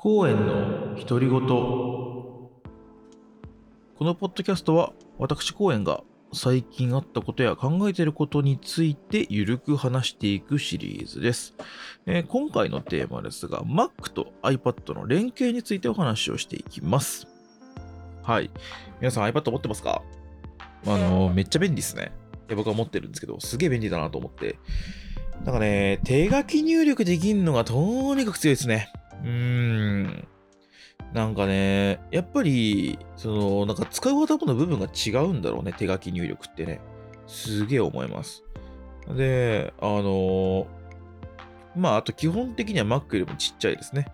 公園の独り言。このポッドキャストは私公園が最近あったことや考えていることについてゆるく話していくシリーズです、えー今回のテーマですが Mac と iPad の連携についてお話をしていきます。はい。皆さん iPad 持ってますか？あのーめっちゃ便利ですね。僕は持ってるんですけどすげえ便利だなと思って。なんかね手書き入力できるのがとにかく強いですね。うーん。なんかね、やっぱり、その、なんか使う頭の部分が違うんだろうね、手書き入力ってね。すげえ思います。で、あのまあ、あと基本的には Mac よりもちっちゃいですね。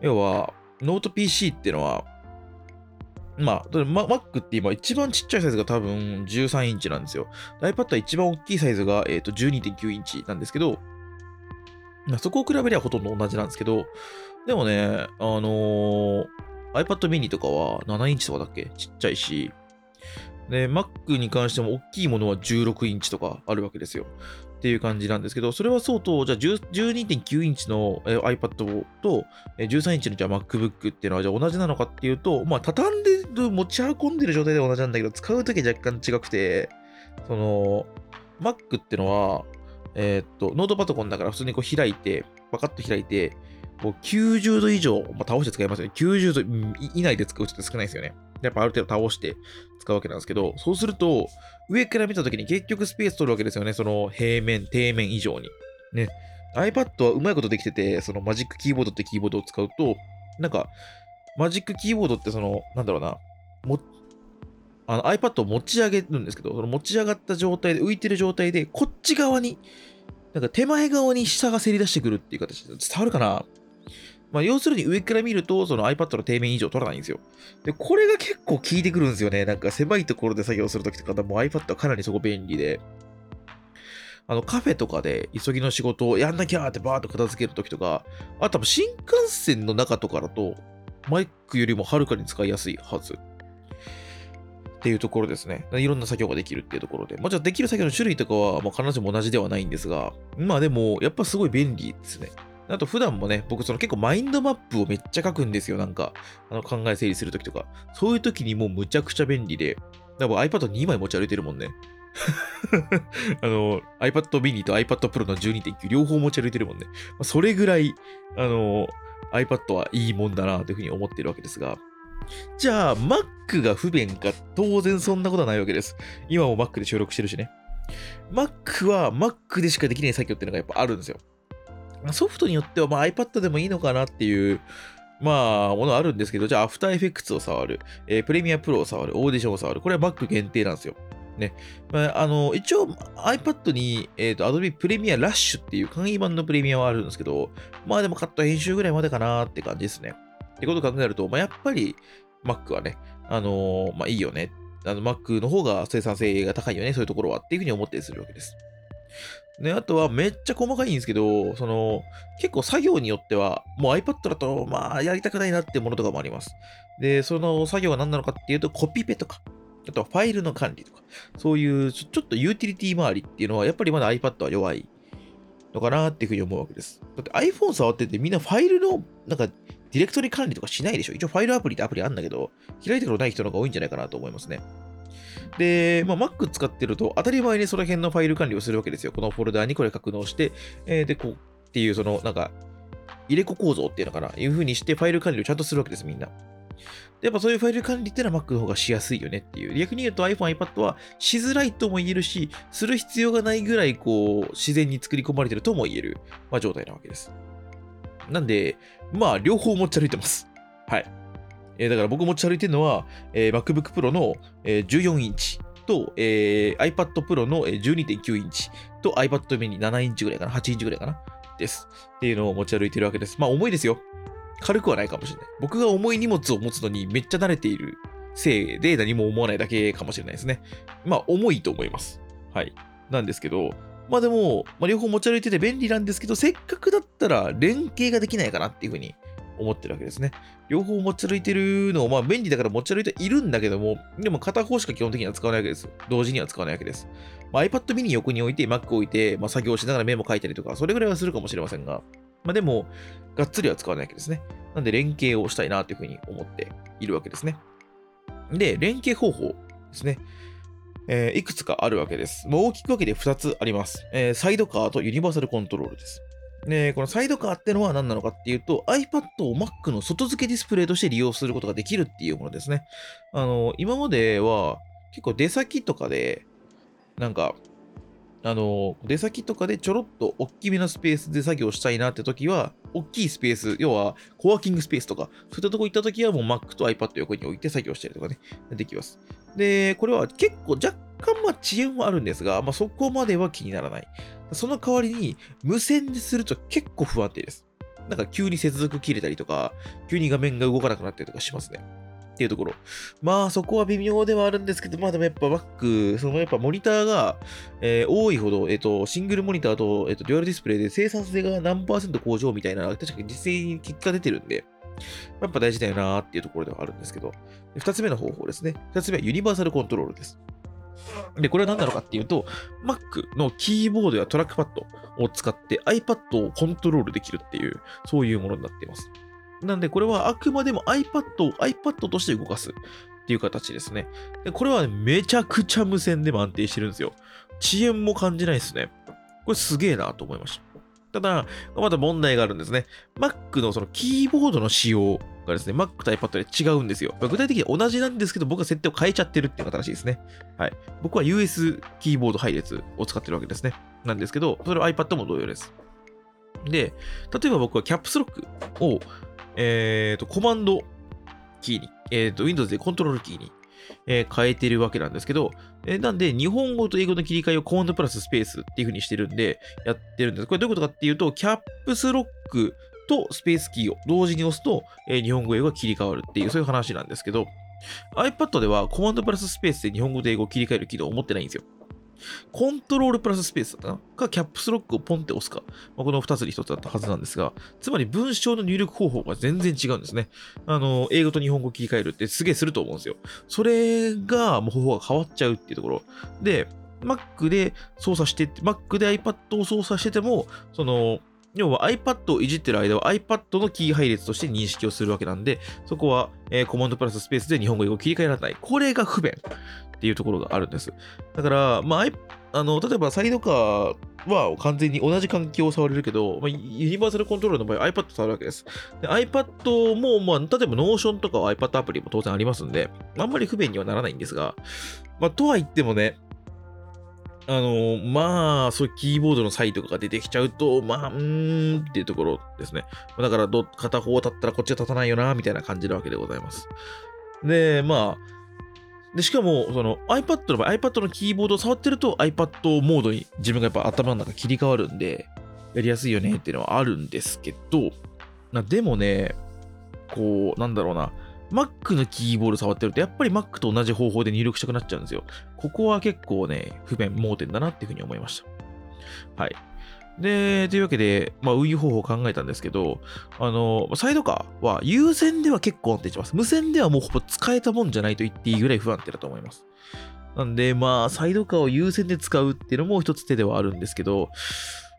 要は、ノート PC っていうのは、まあ、Mac って今一番ちっちゃいサイズが多分13インチなんですよ。iPad は一番大きいサイズが、えー、と12.9インチなんですけど、そこを比べればほとんど同じなんですけど、でもね、あのー iPad mini とかは7インチとかだっけ？ちっちゃいし、で、Mac に関しても大きいものは16インチとかあるわけですよ。っていう感じなんですけど、それはそうと、じゃあ12.9インチの iPad と13インチのじゃあ MacBook っていうのはじゃあ同じなのかっていうと、まあ、畳んでる、持ち運んでる状態で同じなんだけど、使うときは若干違くて、その、Mac ってのは、えーっと、ノートパソコンだから普通にこう開いて、パカッと開いて、こう90度以上、まあ、倒して使いますよね。90度以内で使う人って少ないですよね。やっぱある程度倒して使うわけなんですけど、そうすると、上から見たときに結局スペース取るわけですよね。その平面、底面以上に。ね。iPad はうまいことできてて、そのマジックキーボードってキーボードを使うと、なんか、マジックキーボードってその、なんだろうな、もあの iPad を持ち上げるんですけど、その持ち上がった状態で、浮いてる状態で、こっち側に、なんか手前側に下がせり出してくるっていう形で、伝わるかな？まあ、要するに上から見ると、その iPad の底面以上取らないんですよ。で、これが結構効いてくるんですよね。なんか狭いところで作業するときとか、もう iPad はかなりそこ便利で、あのカフェとかで急ぎの仕事をやんなきゃーってバーッと片付けるときとか、あと多分新幹線の中とかだと、マイクよりもはるかに使いやすいはず。っていうところですね。いろんな作業ができるっていうところで。まあ、じゃあできる作業の種類とかは、まあ、必ずしも同じではないんですが、まあでも、やっぱすごい便利ですね。あと普段もね、僕その結構マインドマップをめっちゃ書くんですよ。なんか、あの考え整理するときとか。そういうときにもうむちゃくちゃ便利で、だから iPad2 枚持ち歩いてるもんね。あの、iPad mini と iPad Pro の12.9両方持ち歩いてるもんね。まそれぐらい、あの、iPad はいいもんだなというふうに思ってるわけですが、じゃあ Mac が不便か当然そんなことはないわけです。今も Mac で収録してるしね。Mac は Mac でしかできない作業っていうのがやっぱあるんですよ。ソフトによってはまあ iPad でもいいのかなっていう、まあ、ものあるんですけど、じゃあ After Effects を触る、えー、Premiere Pro を触る、オーディションを触る。これは Mac 限定なんですよ。ね。まあ、あの、一応 iPad に、えっ、と、Adobe Premiere Rush っていう簡易版のプレミアはあるんですけど、まあでもカット編集ぐらいまでかなって感じですね。ってことを考えると、まあ、やっぱり Mac はね、あのーまあいいよね。あの Mac の方が生産性が高いよね、そういうところはっていうふうに思ったりするわけです。で、あとはめっちゃ細かいんですけど、その、結構作業によっては、もう iPad だと、まあ、やりたくないなってものとかもあります。で、その作業は何なのかっていうと、コピペとか、あとはファイルの管理とか、そういうちょちょっとユーティリティ周りっていうのは、やっぱりまだ iPad は弱いのかなっていうふうに思うわけです。だって iPhone 触っててみんなファイルの、なんか、ディレクトリ管理とかしないでしょ？一応ファイルアプリってアプリあるんだけど、開いたことない人の方が多いんじゃないかなと思いますね。で、まあ、Mac 使ってると当たり前にその辺のファイル管理をするわけですよ。このフォルダーにこれ格納して、えーで、こうっていう、その、なんか、入れ子構造っていうのかな、いう風にしてファイル管理をちゃんとするわけです、みんな。でやっぱそういうファイル管理っていうのは Mac の方がしやすいよねっていう。逆に言うと iPhone、iPad はしづらいとも言えるし、する必要がないぐらい、こう、自然に作り込まれてるとも言える、まあ、状態なわけです。なんで、まあ、両方持ち歩いてます。はい。えーだから僕持ち歩いてるのは、えー MacBook Pro の、えー14インチと、えー iPad Pro の12.9インチと iPad mini 7インチぐらいかな ?8 インチぐらいかなです。っていうのを持ち歩いてるわけです。まあ重いですよ。軽くはないかもしれない。僕が重い荷物を持つのにめっちゃ慣れているせいで何も思わないだけかもしれないですね。まあ重いと思います。はい。なんですけど、まあでも、まあ、両方持ち歩いてて便利なんですけど、せっかくだったら連携ができないかなっていうふうに思ってるわけですね。両方持ち歩いてるのを、まあ便利だから持ち歩いているんだけども、でも片方しか基本的には使わないわけです。同時には使わないわけです。まあ、iPad mini 横に置いて、Mac 置いて、まあ、作業しながらメモ書いたりとか、それぐらいはするかもしれませんが、まあでも、がっつりは使わないわけですね。なんで連携をしたいなというふうに思っているわけですね。で、連携方法ですね。えーいくつかあるわけです。もう大きく分けて2つあります。えーサイドカーとユニバーサルコントロールです。ね、このサイドカーってのは何なのかっていうと、iPad を Mac の外付けディスプレイとして利用することができるっていうものですね。あの、今までは結構出先とかで、なんか、あの、出先とかでちょろっと大きめのスペースで作業したいなって時は、大きいスペース、要はコワーキングスペースとか、そういったとこ行った時はもう Mac と iPad 横に置いて作業したりとかね、できます。で、これは結構若干まあ遅延はあるんですが、まあそこまでは気にならない。その代わりに、無線ですると結構不安定です。なんか急に接続切れたりとか、急に画面が動かなくなったりとかしますね。っていうところ。まあそこは微妙ではあるんですけど、まあでもやっぱ Mac、そのやっぱモニターが、えー多いほど、えっ、と、シングルモニターと、えっ、と、デュアルディスプレイで生産性が何パーセント向上みたいな、確かに実際に結果出てるんで、やっぱ大事だよなーっていうところではあるんですけど、で二つ目の方法ですね。二つ目はユニバーサルコントロールです。で、これは何なのかっていうと、Mac のキーボードやトラックパッドを使って iPad をコントロールできるっていう、そういうものになっています。なんで、これはあくまでも iPad を iPad として動かすっていう形ですね。でこれは、ね、めちゃくちゃ無線でも安定してるんですよ。遅延も感じないですね。これすげえなと思いました。ただ、まだ問題があるんですね。Mac のそのキーボードの仕様がですね、Mac と iPad で違うんですよ。具体的に同じなんですけど、僕は設定を変えちゃってるっていう形ですね。はい。僕は US キーボード配列を使ってるわけですね。なんですけど、それは iPad も同様です。で、例えば僕はキャップスロックを、えーと、コマンドキーに、えーと、Windows でコントロールキーに、えー変えてるわけなんですけど、えなんで、日本語と英語の切り替えをコマンドプラススペースっていう風にしてるんで、やってるんです。これどういうことかっていうと、キャップスロックとスペースキーを同時に押すと、え日本語英語が切り替わるっていう、そういう話なんですけど、iPad ではコマンドプラススペースで日本語と英語を切り替える機能を持ってないんですよ。コントロールプラススペースだったな？か、キャップスロックをポンって押すか。まあこの2つに1つだったはずなんですが、つまり文章の入力方法が全然違うんですね。あの、英語と日本語を切り替えるってすげえすると思うんですよ。それが、もう方法が変わっちゃうっていうところ。で、Mac で操作して、Mac で iPad を操作してても、その、要は iPad をいじってる間は iPad のキー配列として認識をするわけなんで、そこは、えーコマンドプラススペースで日本語英語を切り替えられない。これが不便っていうところがあるんです。だから、まあ、あの例えばサイドカーは完全に同じ環境を触れるけど、まあ、ユニバーサルコントロールの場合 iPad 触るわけです。で iPad も、まあ、例えば Notion とかは iPad アプリも当然ありますんで、あんまり不便にはならないんですが、まあ、とは言ってもね、あのまあ、そういうキーボードのサイトが出てきちゃうと、まあ、うーんっていうところですね。だからど、片方立ったらこっちが立たないよな、みたいな感じなわけでございます。で、まあ、で、しかも、その iPad の場合、iPad のキーボードを触ってると iPad モードに自分がやっぱ頭の中切り替わるんで、やりやすいよねっていうのはあるんですけど、でもね、こう、なんだろうな、Mac のキーボード触ってると、やっぱり Mac と同じ方法で入力したくなっちゃうんですよ。ここは結構ね、不便、盲点だなっていうふうに思いました。はい。で、というわけで、まあ、運用方法を考えたんですけど、あの、サイドカーは有線では結構安定します。無線ではもうほぼ使えたもんじゃないと言っていいぐらい不安定だと思います。なんで、まあ、サイドカーを有線で使うっていうのも一つ手ではあるんですけど、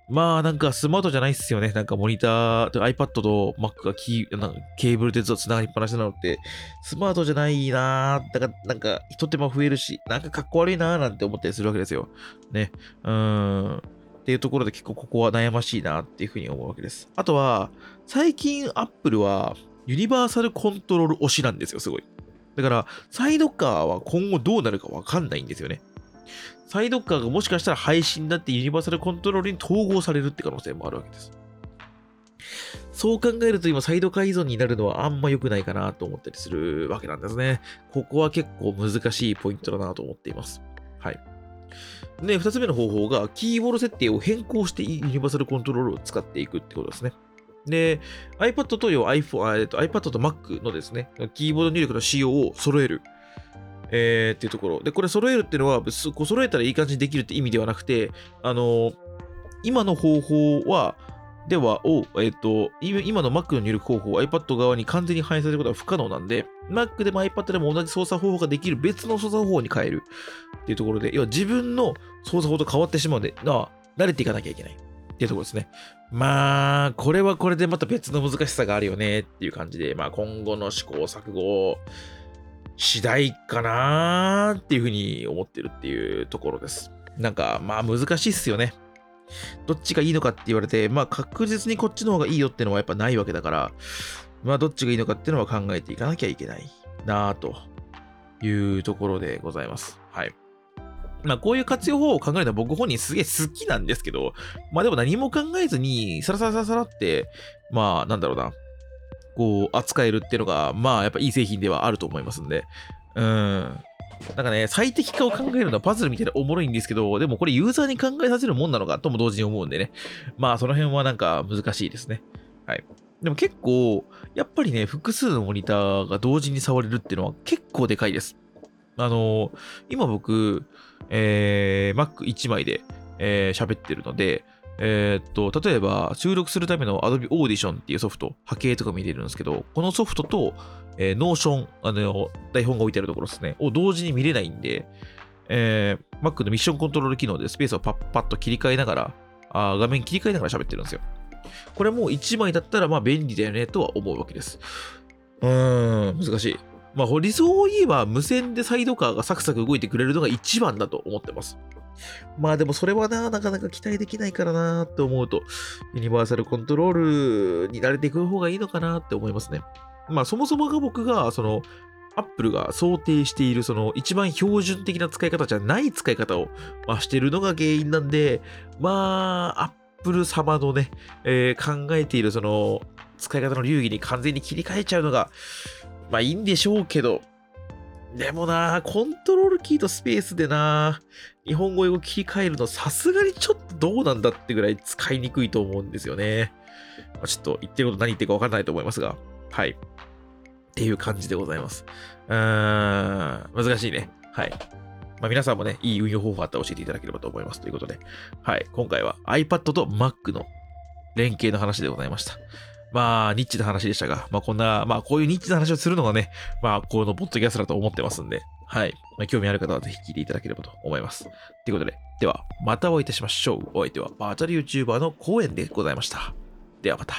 まあ、なんかスマートじゃないっすよね。なんかモニター、と iPad と Mac がキーなんかケーブルでずっと繋がりっぱなしなのって、スマートじゃないなぁ。だから、なんか、一手間増えるし、なんかかっこ悪いなぁなんて思ったりするわけですよ。ね。うーん。っていうところで結構ここは悩ましいなっていうふうに思うわけです。あとは、最近 Apple はユニバーサルコントロール推しなんですよ、すごい。だから、サイドカーは今後どうなるかわかんないんですよね。サイドカーがもしかしたら配信だってユニバーサルコントロールに統合されるって可能性もあるわけです。そう考えると今サイドカー依存になるのはあんま良くないかなと思ったりするわけなんですね。ここは結構難しいポイントだなと思っています。はい。で、二つ目の方法が、キーボード設定を変更してユニバーサルコントロールを使っていくってことですね。で、iPad と iPhone、えっと iPad と Mac のですね、キーボード入力の仕様を揃える。えーっていうところ。で、これ揃えるっていうのは、こう揃えたらいい感じにできるって意味ではなくて、あの今の方法は、では、を、えっ、と、今の Mac の入力方法を iPad 側に完全に反映させることは不可能なんで、Mac でも iPad でも同じ操作方法ができる別の操作方法に変えるっていうところで、要は自分の操作法と変わってしまうので、慣れていかなきゃいけないっていうところですね。まあ、これはこれでまた別の難しさがあるよねっていう感じで、まあ今後の試行錯誤次第かなーっていうふうに思ってるっていうところです。なんか、まあ難しいっすよね。どっちがいいのかって言われて、まあ確実にこっちの方がいいよってのはやっぱないわけだから、まあどっちがいいのかっていうのは考えていかなきゃいけないなぁというところでございます。はい。まあこういう活用法を考えるのは僕本人すげえ好きなんですけど、まあでも何も考えずにサラサラサラサラって、まあなんだろうな、こう扱えるっていうのが、まあやっぱいい製品ではあると思いますんで、うん。なんかね、最適化を考えるのはパズルみたいでおもろいんですけど、でもこれユーザーに考えさせるもんなのかとも同時に思うんでね。まあその辺はなんか難しいですね。はい。でも結構、やっぱりね、複数のモニターが同時に触れるっていうのは結構でかいです。あのー、今僕、えー、Mac1 枚で、えー、ってるので、えー、っと、例えば収録するための Adobe Audition っていうソフト、波形とか見れるんですけど、このソフトと、えー、Notion、あの、台本が置いてあるところですね、を同時に見れないんで、えー、Mac のミッションコントロール機能でスペースをパッパッと切り替えながら、あ画面切り替えながら喋ってるんですよ。これも1枚だったらまあ便利だよねとは思うわけです。うーん、難しい。まあ、理想を言えば無線でサイドカーがサクサク動いてくれるのが一番だと思ってます。まあでもそれはな、なかなか期待できないからなって思うと、ユニバーサルコントロールに慣れていく方がいいのかなって思いますね。まあそもそもが僕が、その、アップルが想定しているその一番標準的な使い方じゃない使い方を、してるのが原因なんで、まあ、アップル様のね、えー、考えているその使い方の流儀に完全に切り替えちゃうのが、まあいいんでしょうけど、でもな、コントロールキーとスペースでな、日本語英語切り替えるのさすがにちょっとどうなんだってぐらい使いにくいと思うんですよね。まあ、ちょっと言ってること何言ってるか分からないと思いますが、はい。っていう感じでございます。うーん、難しいね。はい。まあ、皆さんもね、いい運用方法あったら教えていただければと思います。ということで、はい。今回は iPad と Mac の連携の話でございました。まあ、ニッチな話でしたが、まあ、こんな、まあ、こういうニッチな話をするのがね、まあ、このポッドキャストだと思ってますんで、はい。まあ、興味ある方はぜひ聞いていただければと思います。ということで、では、またお会いいたしましょう。お相手はバーチャル YouTuber の公演でございました。ではまた。